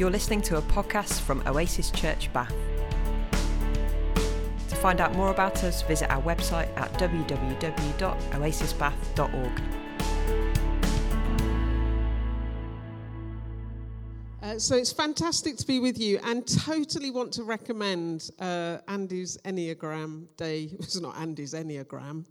You're listening to a podcast from Oasis Church Bath. To find out more about us, visit our website at www.oasisbath.org. Uh, so it's fantastic to be with you and totally want to recommend uh, Andy's Enneagram Day. It's not Andy's Enneagram.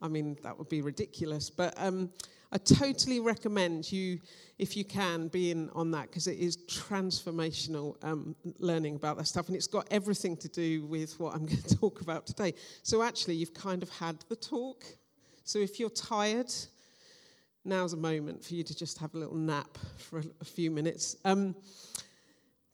I mean, that would be ridiculous. But um, I totally recommend you, if you can, be in on that because it is transformational um, learning about that stuff. And it's got everything to do with what I'm going to talk about today. So actually, you've kind of had the talk. So if you're tired, now's a moment for you to just have a little nap for a, few minutes. Um,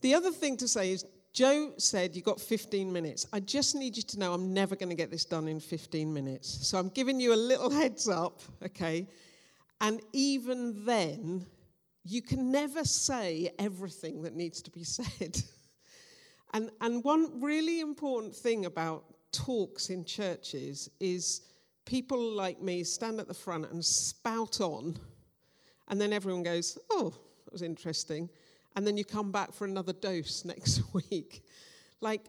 the other thing to say is, Joe said You've got 15 minutes. I just need you to know I'm never going to get this done in 15 minutes. So I'm giving you a little heads up, okay? And even then, you can never say everything that needs to be said. and, and one really important thing about talks in churches is people like me stand at the front and spout on, and then everyone goes, Oh, that was interesting. And then you come back for another dose next week. Like,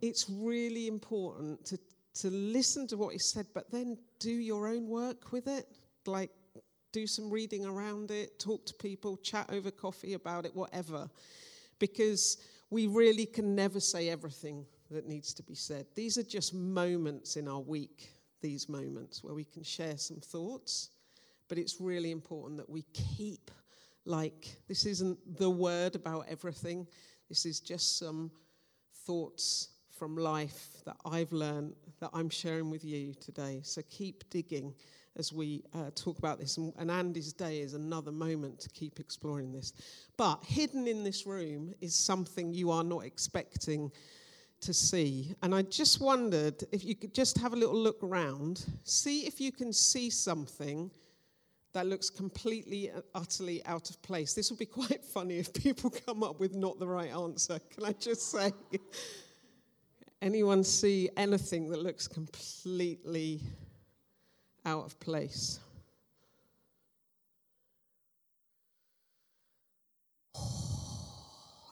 it's really important to, to listen to what is said, but then do your own work with it. Like, do some reading around it, talk to people, chat over coffee about it, whatever. Because we really can never say everything that needs to be said. These are just moments in our week these moments where we can share some thoughts, but it's really important that we keep like this isn't the word about everything. This is just some thoughts from life that I've learned that I'm sharing with you today. So keep digging as we uh, talk about this. And, and Andy's day is another moment to keep exploring this. But hidden in this room is something you are not expecting to see. And I just wondered if you could just have a little look around, see if you can see something that looks completely and utterly out of place. This would be quite funny if people come up with not the right answer. Can I just say? Anyone see anything that looks completely out of place?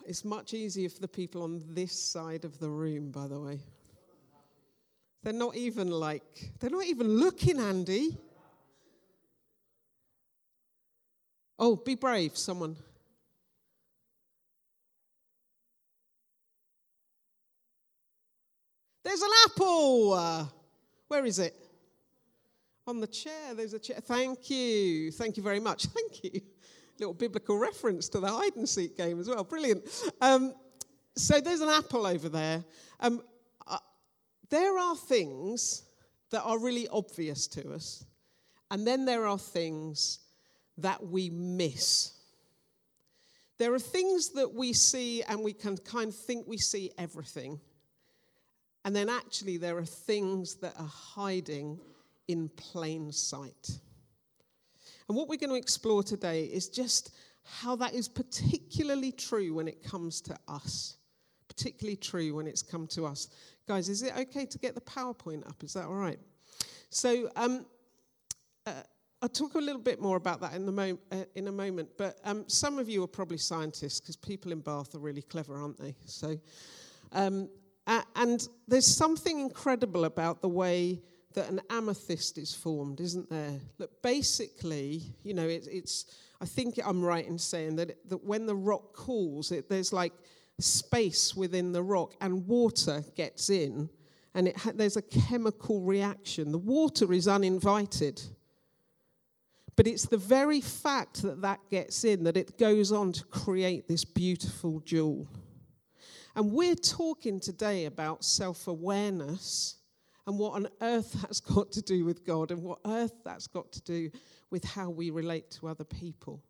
It's much easier for the people on this side of the room, by the way. They're not even like, they're not even looking, Andy. Oh, be brave, someone. There's an apple. Where is it? On the chair. There's a chair. Thank you. Thank you very much. Thank you little biblical reference to the hide and seek game as well. Brilliant. Um, so there's an apple over there. Um, uh, there are things that are really obvious to us, and then there are things that we miss. There are things that we see and we can kind of think we see everything. And then actually, there are things that are hiding in plain sight. And what we're going to explore today is just how that is particularly true when it comes to us. Particularly true when it's come to us. Guys, is it okay to get the PowerPoint up? Is that all right? So, um, uh, I'll talk a little bit more about that in, mo- uh, in a moment, but um, some of you are probably scientists because people in Bath are really clever, aren't they? So, um, uh, and there's something incredible about the way that an amethyst is formed, isn't there? Look, basically, you know, it, it's, I think I'm right in saying that, that when the rock cools, it, there's like space within the rock and water gets in and ha- there's a chemical reaction. The water is uninvited. But it's the very fact that that gets in that it goes on to create this beautiful jewel. And we're talking today about self awareness and what on earth that's got to do with God and what earth that's got to do with how we relate to other people.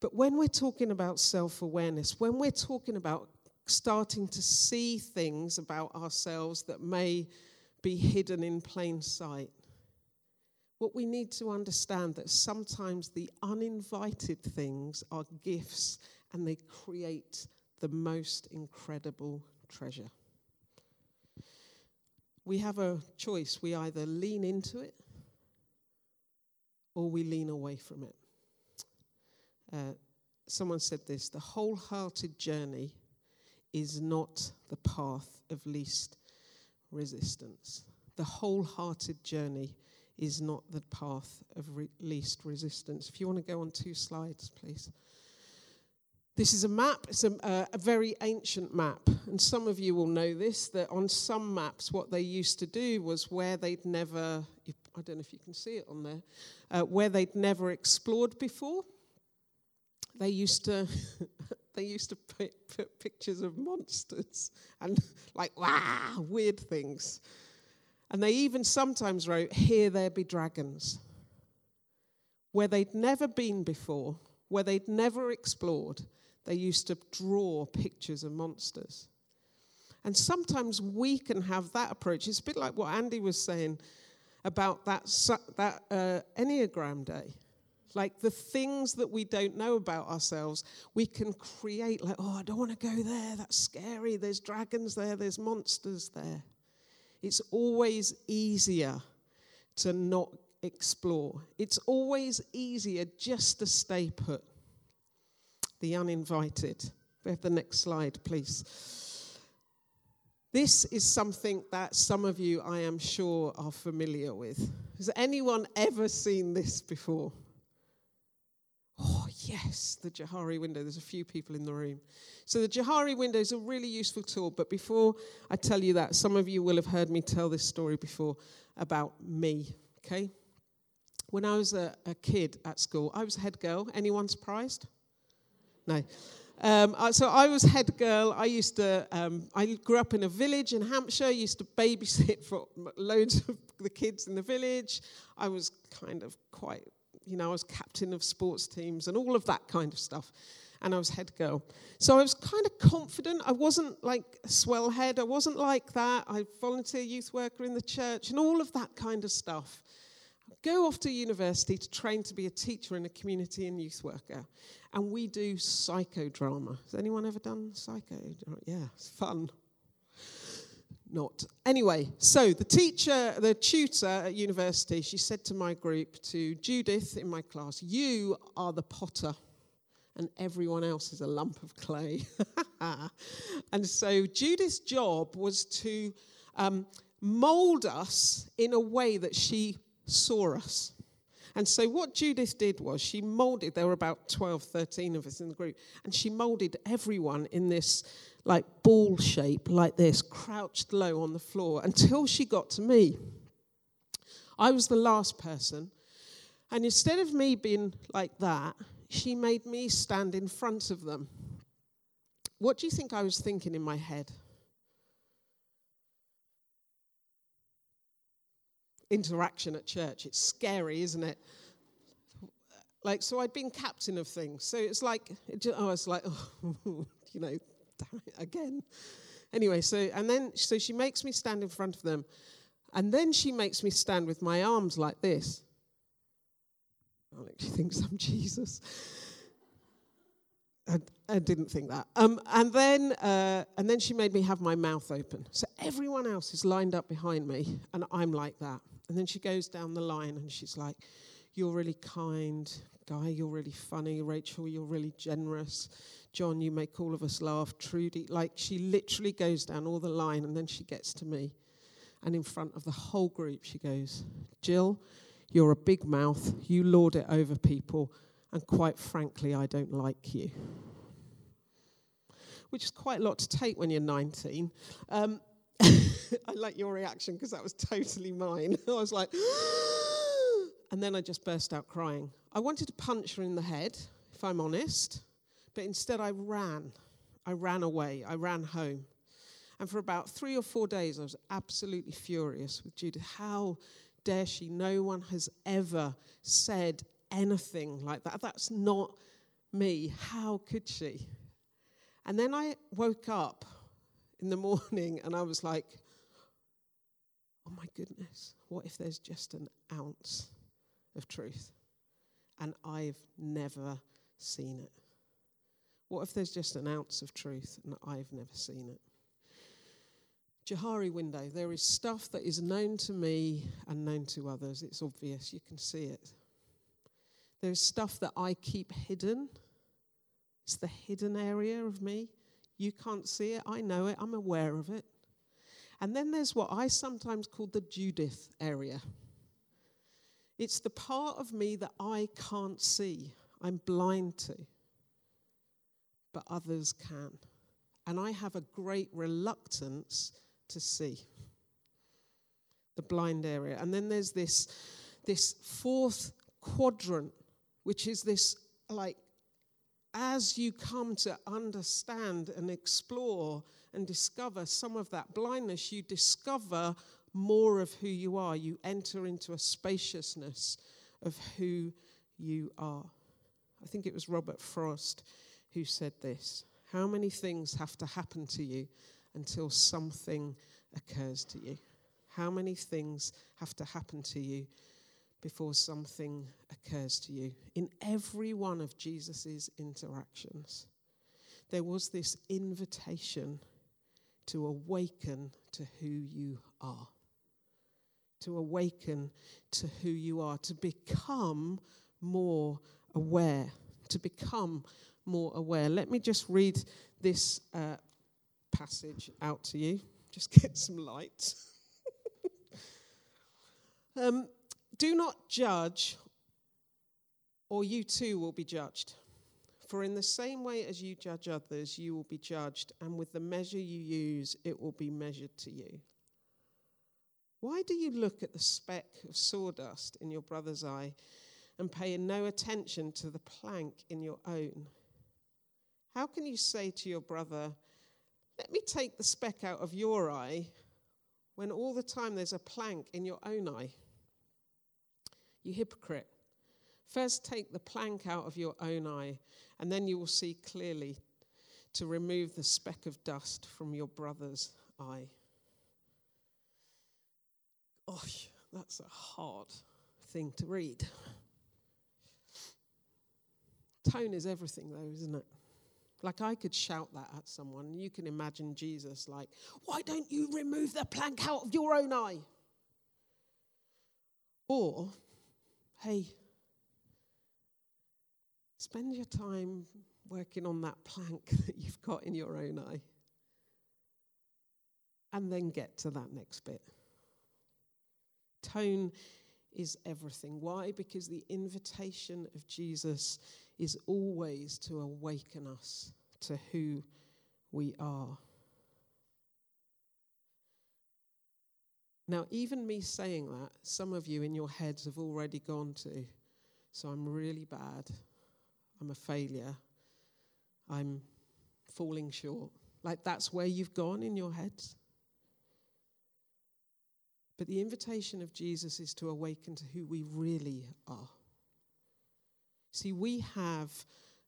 But when we're talking about self awareness, when we're talking about starting to see things about ourselves that may be hidden in plain sight, what we need to understand that sometimes the uninvited things are gifts and they create the most incredible treasure we have a choice. We either lean into it or we lean away from it. Uh, someone said this the wholehearted journey is not the path of least resistance. The wholehearted journey is not the path of re- least resistance. If you want to go on two slides, please. This is a map, it's a, uh, a, very ancient map, and some of you will know this that on some maps, what they used to do was where they'd never, I don't know if you can see it on there, uh, where they'd never explored before, they used to they used to put, put pictures of monsters and like wow weird things. And they even sometimes wrote here there be dragons where they'd never been before where they'd never explored they used to draw pictures of monsters and sometimes we can have that approach it's a bit like what andy was saying about that, that uh, enneagram day like the things that we don't know about ourselves, we can create, like, oh, I don't want to go there. That's scary. There's dragons there. There's monsters there. It's always easier to not explore. It's always easier just to stay put. The uninvited. We have the next slide, please. This is something that some of you, I am sure, are familiar with. Has anyone ever seen this before? Oh, yes, the Johari window. There's a few people in the room. So, the Johari window is a really useful tool. But before I tell you that, some of you will have heard me tell this story before about me, okay? When I was a, a kid at school, I was head girl. Anyone surprised? No. Um, so I was head girl. I used to. Um, I grew up in a village in Hampshire. Used to babysit for loads of the kids in the village. I was kind of quite you know, I was captain of sports teams and all of that kind of stuff. And I was head girl. So I was kind of confident. I wasn't like a swell head. I wasn't like that. I volunteer youth worker in the church and all of that kind of stuff. Go off to university to train to be a teacher in a community and youth worker. And we do psychodrama. Has anyone ever done psycho? Yeah, it's fun not. Anyway, so the teacher, the tutor at university, she said to my group, to Judith in my class, You are the potter, and everyone else is a lump of clay. and so Judith's job was to um, mold us in a way that she saw us. And so what Judith did was she molded, there were about 12, 13 of us in the group, and she molded everyone in this like ball shape, like this, crouched low on the floor until she got to me. I was the last person. And instead of me being like that, she made me stand in front of them. What do you think I was thinking in my head? Interaction at church. It's scary, isn't it? Like, so I'd been captain of things. So it's like, it just, I was like, oh, you know, again. Anyway, so, and then, so she makes me stand in front of them. And then she makes me stand with my arms like this. Alex, she thinks I'm Jesus. I, I, didn't think that. Um, and then, uh, and then she made me have my mouth open. So everyone else is lined up behind me, and I'm like that. And then she goes down the line, and she's like, "You're really kind, Guy. You're really funny. Rachel, you're really generous. John, you make all of us laugh. Trudy, like she literally goes down all the line and then she gets to me. And in front of the whole group, she goes, Jill, you're a big mouth. You lord it over people. And quite frankly, I don't like you. Which is quite a lot to take when you're 19. Um, I like your reaction because that was totally mine. I was like, and then I just burst out crying. I wanted to punch her in the head, if I'm honest. But instead, I ran. I ran away. I ran home. And for about three or four days, I was absolutely furious with Judith. How dare she? No one has ever said anything like that. That's not me. How could she? And then I woke up in the morning and I was like, oh my goodness, what if there's just an ounce of truth? And I've never seen it. What if there's just an ounce of truth and I've never seen it? Johari window, there is stuff that is known to me and known to others. It's obvious, you can see it. There's stuff that I keep hidden It's the hidden area of me. You can't see it. I know it. I'm aware of it. And then there's what I sometimes call the Judith area. It's the part of me that I can't see, I'm blind to, but others can. And I have a great reluctance to see the blind area. And then there's this, this fourth quadrant, which is this like, as you come to understand and explore and discover some of that blindness, you discover more of who you are. You enter into a spaciousness of who you are. I think it was Robert Frost who said this How many things have to happen to you until something occurs to you? How many things have to happen to you before something occurs to you? In every one of Jesus' interactions, there was this invitation to awaken to who you are. To awaken to who you are, to become more aware, to become more aware. Let me just read this uh, passage out to you. Just get some light. um, do not judge, or you too will be judged. For in the same way as you judge others, you will be judged, and with the measure you use, it will be measured to you. Why do you look at the speck of sawdust in your brother's eye and pay no attention to the plank in your own? How can you say to your brother, Let me take the speck out of your eye, when all the time there's a plank in your own eye? You hypocrite. First, take the plank out of your own eye, and then you will see clearly to remove the speck of dust from your brother's eye. Oh, that's a hard thing to read. Tone is everything, though, isn't it? Like I could shout that at someone. You can imagine Jesus like, Why don't you remove the plank out of your own eye? Or, hey, Spend your time working on that plank that you've got in your own eye. And then get to that next bit. Tone is everything. Why? Because the invitation of Jesus is always to awaken us to who we are. Now, even me saying that, some of you in your heads have already gone to, so I'm really bad. I'm a failure, I'm falling short. Like that's where you've gone in your heads. But the invitation of Jesus is to awaken to who we really are. See, we have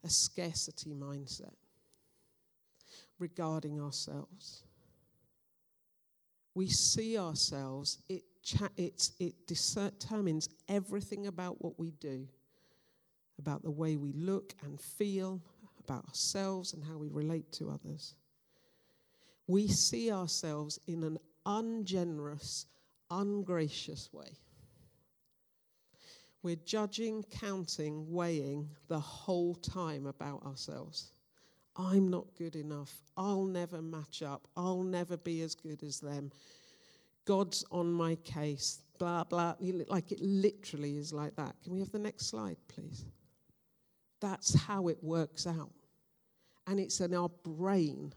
a scarcity mindset regarding ourselves. We see ourselves, it, cha- it determines everything about what we do about the way we look and feel about ourselves and how we relate to others. We see ourselves in an ungenerous, ungracious way. We're judging, counting, weighing the whole time about ourselves. I'm not good enough. I'll never match up. I'll never be as good as them. God's on my case. Blah, blah. Like it literally is like that. Can we have the next slide, please? That's how it works out. And it's in our brain,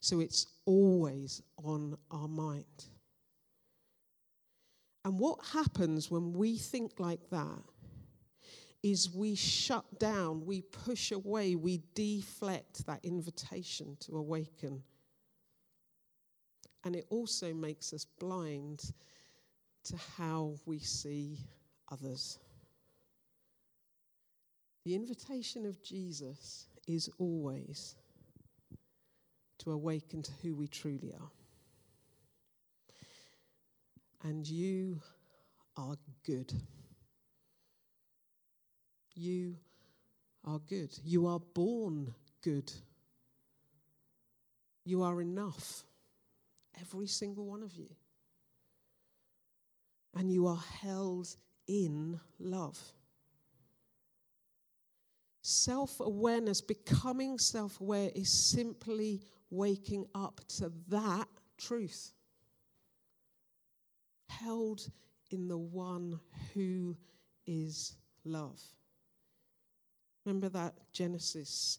so it's always on our mind. And what happens when we think like that is we shut down, we push away, we deflect that invitation to awaken. And it also makes us blind to how we see others. The invitation of Jesus is always to awaken to who we truly are. And you are good. You are good. You are born good. You are enough. Every single one of you. And you are held in love. Self awareness, becoming self aware, is simply waking up to that truth. Held in the one who is love. Remember that Genesis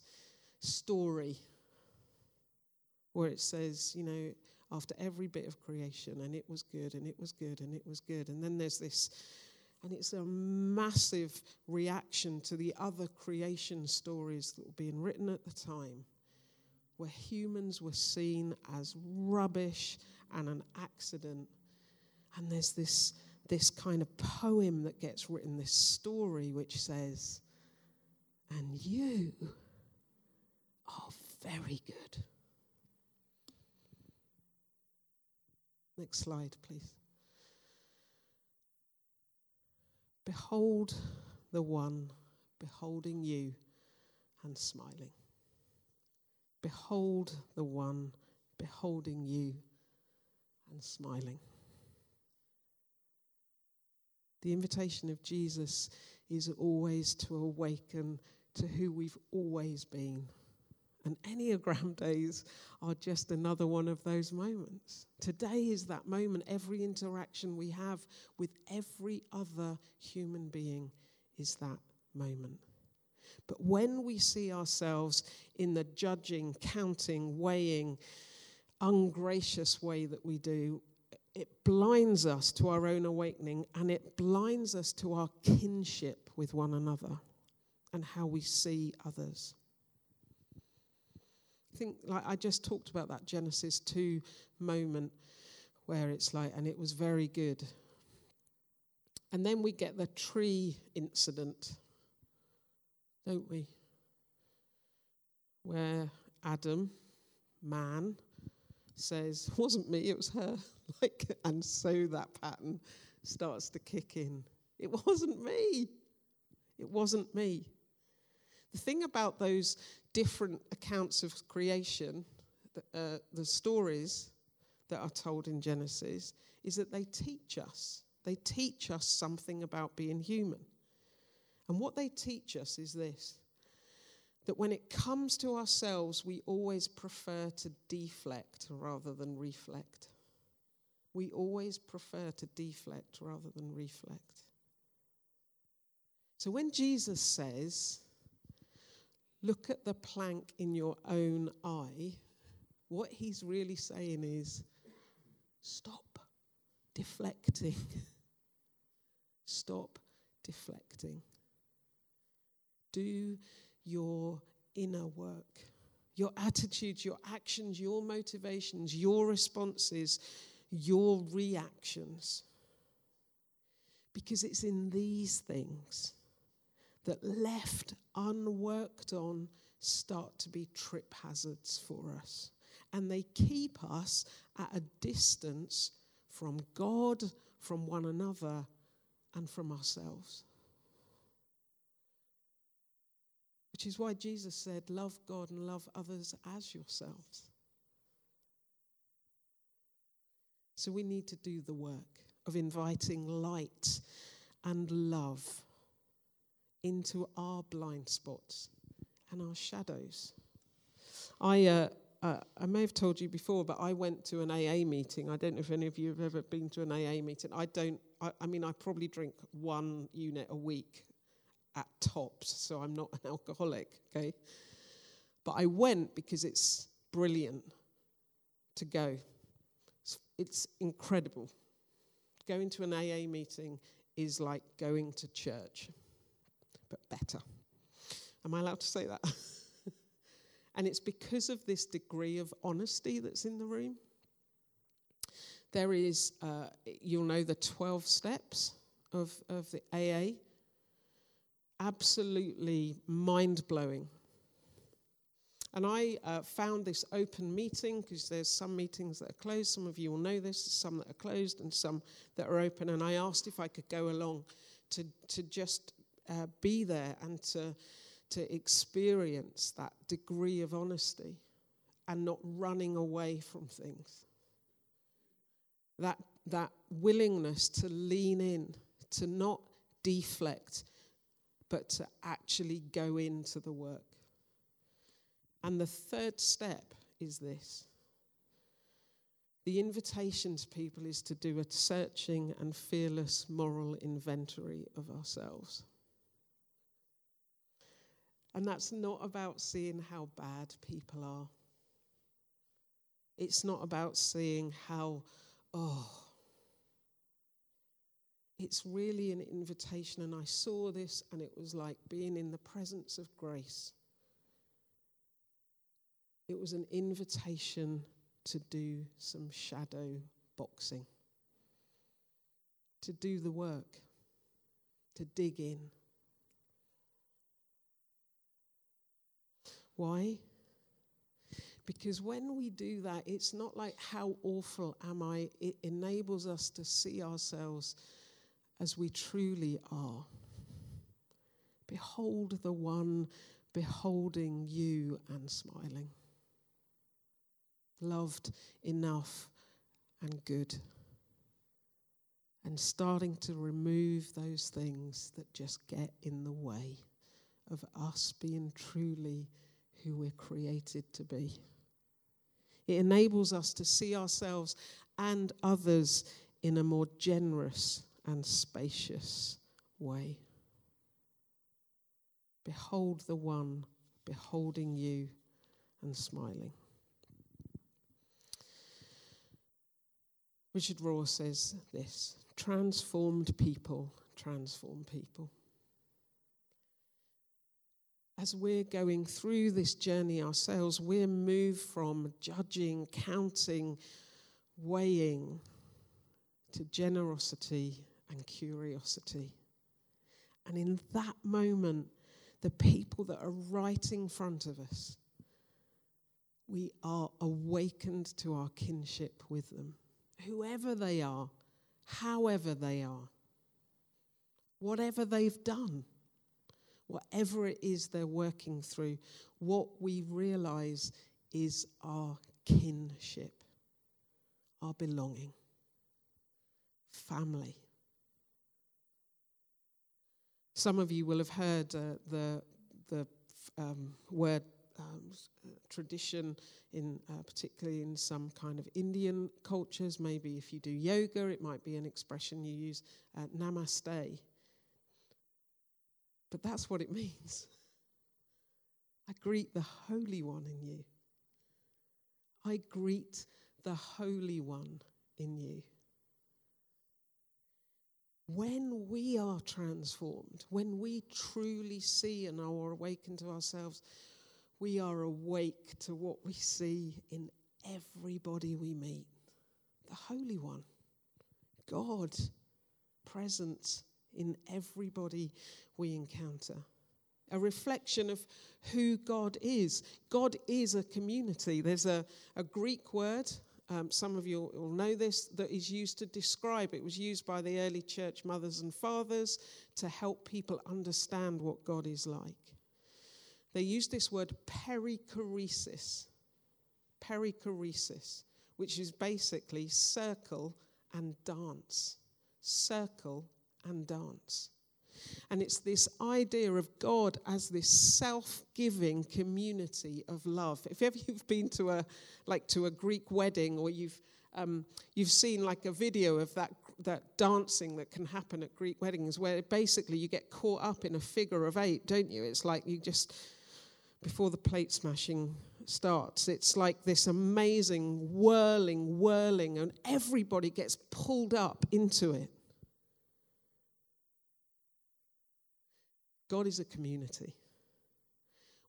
story where it says, you know, after every bit of creation, and it was good, and it was good, and it was good. And then there's this, and it's a massive reaction to the other creation stories that were being written at the time, where humans were seen as rubbish and an accident. And there's this, this kind of poem that gets written, this story which says, and you are very good. Next slide, please. Behold the one beholding you and smiling. Behold the one beholding you and smiling. The invitation of Jesus is always to awaken to who we've always been and Enneagram days are just another one of those moments. Today is that moment. Every interaction we have with every other human being is that moment. But when we see ourselves in the judging, counting, weighing, ungracious way that we do, it blinds us to our own awakening and it blinds us to our kinship with one another and how we see others I think, like I just talked about that Genesis 2 moment where it's like, and it was very good. And then we get the tree incident, don't we? Where Adam, man, says, wasn't me, it was her. like, and so that pattern starts to kick in. It wasn't me. It wasn't me. The thing about those different accounts of creation, uh, the stories that are told in Genesis, is that they teach us. They teach us something about being human. And what they teach us is this that when it comes to ourselves, we always prefer to deflect rather than reflect. We always prefer to deflect rather than reflect. So when Jesus says, look at the plank in your own eye, what he's really saying is stop deflecting. stop deflecting. Do your inner work. Your attitudes, your actions, your motivations, your responses, your reactions. Because it's in these things that left unworked on start to be trip hazards for us. And they keep us at a distance from God, from one another, and from ourselves. Which is why Jesus said, Love God and love others as yourselves. So we need to do the work of inviting light and love into our blind spots and our shadows. I, uh, uh, I may have told you before, but I went to an AA meeting. I don't know if any of you have ever been to an AA meeting. I don't, I, I mean, I probably drink one unit a week at tops, so I'm not an alcoholic, okay? But I went because it's brilliant to go. It's, it's incredible. Going to an AA meeting is like going to church but better. Am I allowed to say that? and it's because of this degree of honesty that's in the room. There is, uh, you'll know the 12 steps of, of the AA. Absolutely mind blowing. And I uh, found this open meeting because there's some meetings that are closed. Some of you will know this, some that are closed, and some that are open. And I asked if I could go along to, to just uh, be there and to, to experience that degree of honesty and not running away from things. That, that willingness to lean in, to not deflect, but to actually go into the work. And the third step is this the invitation to people is to do a searching and fearless moral inventory of ourselves. And that's not about seeing how bad people are. It's not about seeing how, oh, it's really an invitation. And I saw this, and it was like being in the presence of grace. It was an invitation to do some shadow boxing, to do the work, to dig in. Why? Because when we do that, it's not like, how awful am I? It enables us to see ourselves as we truly are. Behold the one beholding you and smiling. Loved enough and good. And starting to remove those things that just get in the way of us being truly who we're created to be. It enables us to see ourselves and others in a more generous and spacious way. Behold the one beholding you and smiling. Richard Rohr says this transformed people transform people as we're going through this journey ourselves, we're moved from judging, counting, weighing to generosity and curiosity. And in that moment, the people that are right in front of us, we are awakened to our kinship with them. Whoever they are, however they are, whatever they've done whatever it is they're working through, what we realize is our kinship, our belonging, family. Some of you will have heard uh, the, the um, word um, tradition, in, uh, particularly in some kind of Indian cultures. Maybe if you do yoga, it might be an expression you use, uh, namaste. But that's what it means. I greet the Holy One in you. I greet the Holy One in you. When we are transformed, when we truly see and are awakened to ourselves, we are awake to what we see in everybody we meet. The Holy One, God present in everybody we encounter. A reflection of who God is. God is a community. There's a, a Greek word, um, some of you will know this, that is used to describe. It was used by the early church mothers and fathers to help people understand what God is like. They used this word perichoresis. Perichoresis, which is basically circle and dance. Circle and dance. And it's this idea of God as this self-giving community of love. If ever you've been to a like to a Greek wedding or you've um, you've seen like a video of that that dancing that can happen at Greek weddings, where basically you get caught up in a figure of eight, don't you? It's like you just before the plate smashing starts, it's like this amazing whirling, whirling, and everybody gets pulled up into it. God is a community.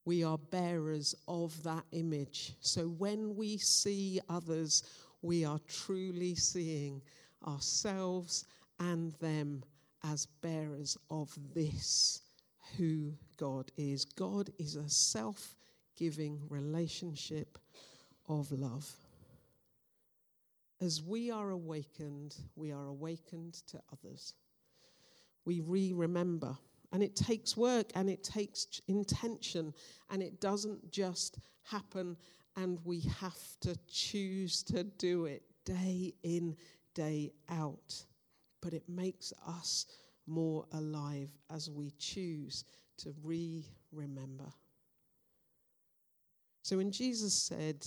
We are bearers of that image. So when we see others, we are truly seeing ourselves and them as bearers of this, who God is. God is a self giving relationship of love. As we are awakened, we are awakened to others. We re remember and it takes work and it takes intention and it doesn't just happen and we have to choose to do it day in, day out. But it makes us more alive as we choose to re remember. So when Jesus said,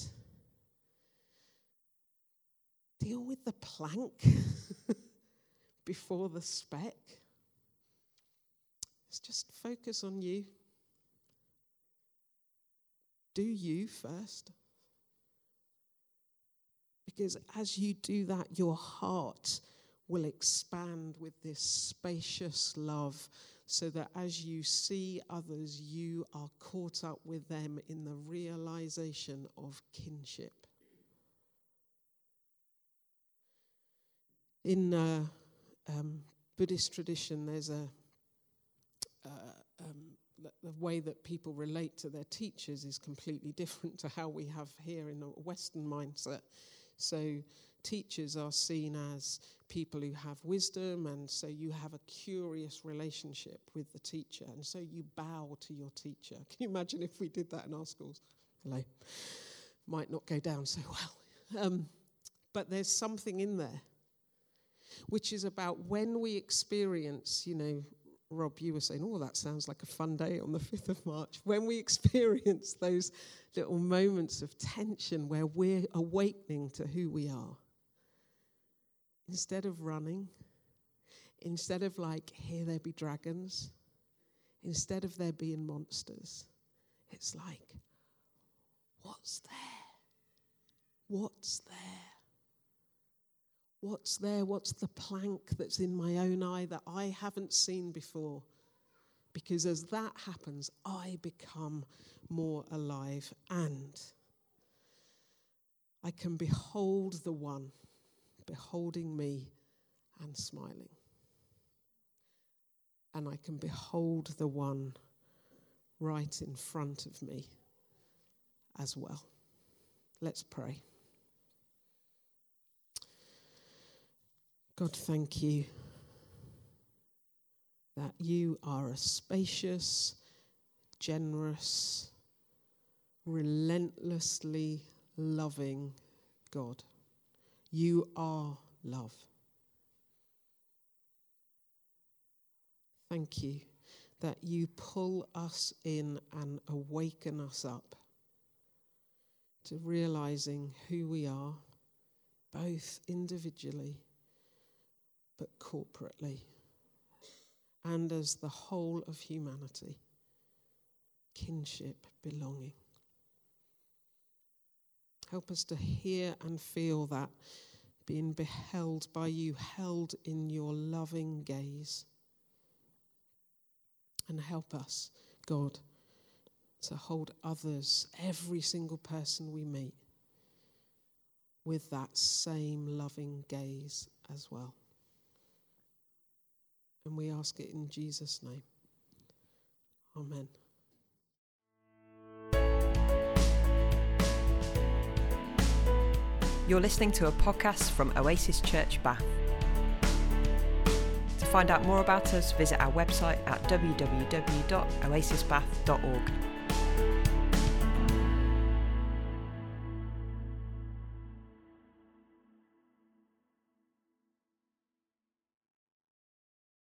deal with the plank before the speck, just focus on you. Do you first. Because as you do that, your heart will expand with this spacious love so that as you see others, you are caught up with them in the realization of kinship. In uh, um, Buddhist tradition, there's a uh, um, the way that people relate to their teachers is completely different to how we have here in the Western mindset. So teachers are seen as people who have wisdom, and so you have a curious relationship with the teacher, and so you bow to your teacher. Can you imagine if we did that in our schools? Hello. Might not go down so well. Um, but there's something in there which is about when we experience, you know, Rob, you were saying, oh, that sounds like a fun day on the 5th of March. When we experience those little moments of tension where we're awakening to who we are, instead of running, instead of like, here there be dragons, instead of there being monsters, it's like, what's there? What's there? What's there? What's the plank that's in my own eye that I haven't seen before? Because as that happens, I become more alive and I can behold the one beholding me and smiling. And I can behold the one right in front of me as well. Let's pray. God, thank you that you are a spacious, generous, relentlessly loving God. You are love. Thank you that you pull us in and awaken us up to realizing who we are, both individually but corporately and as the whole of humanity. Kinship, belonging. Help us to hear and feel that being beheld by you, held in your loving gaze. And help us, God, to hold others, every single person we meet, with that same loving gaze as well. And we ask it in Jesus' name. Amen. You're listening to a podcast from Oasis Church Bath. To find out more about us, visit our website at www.oasisbath.org.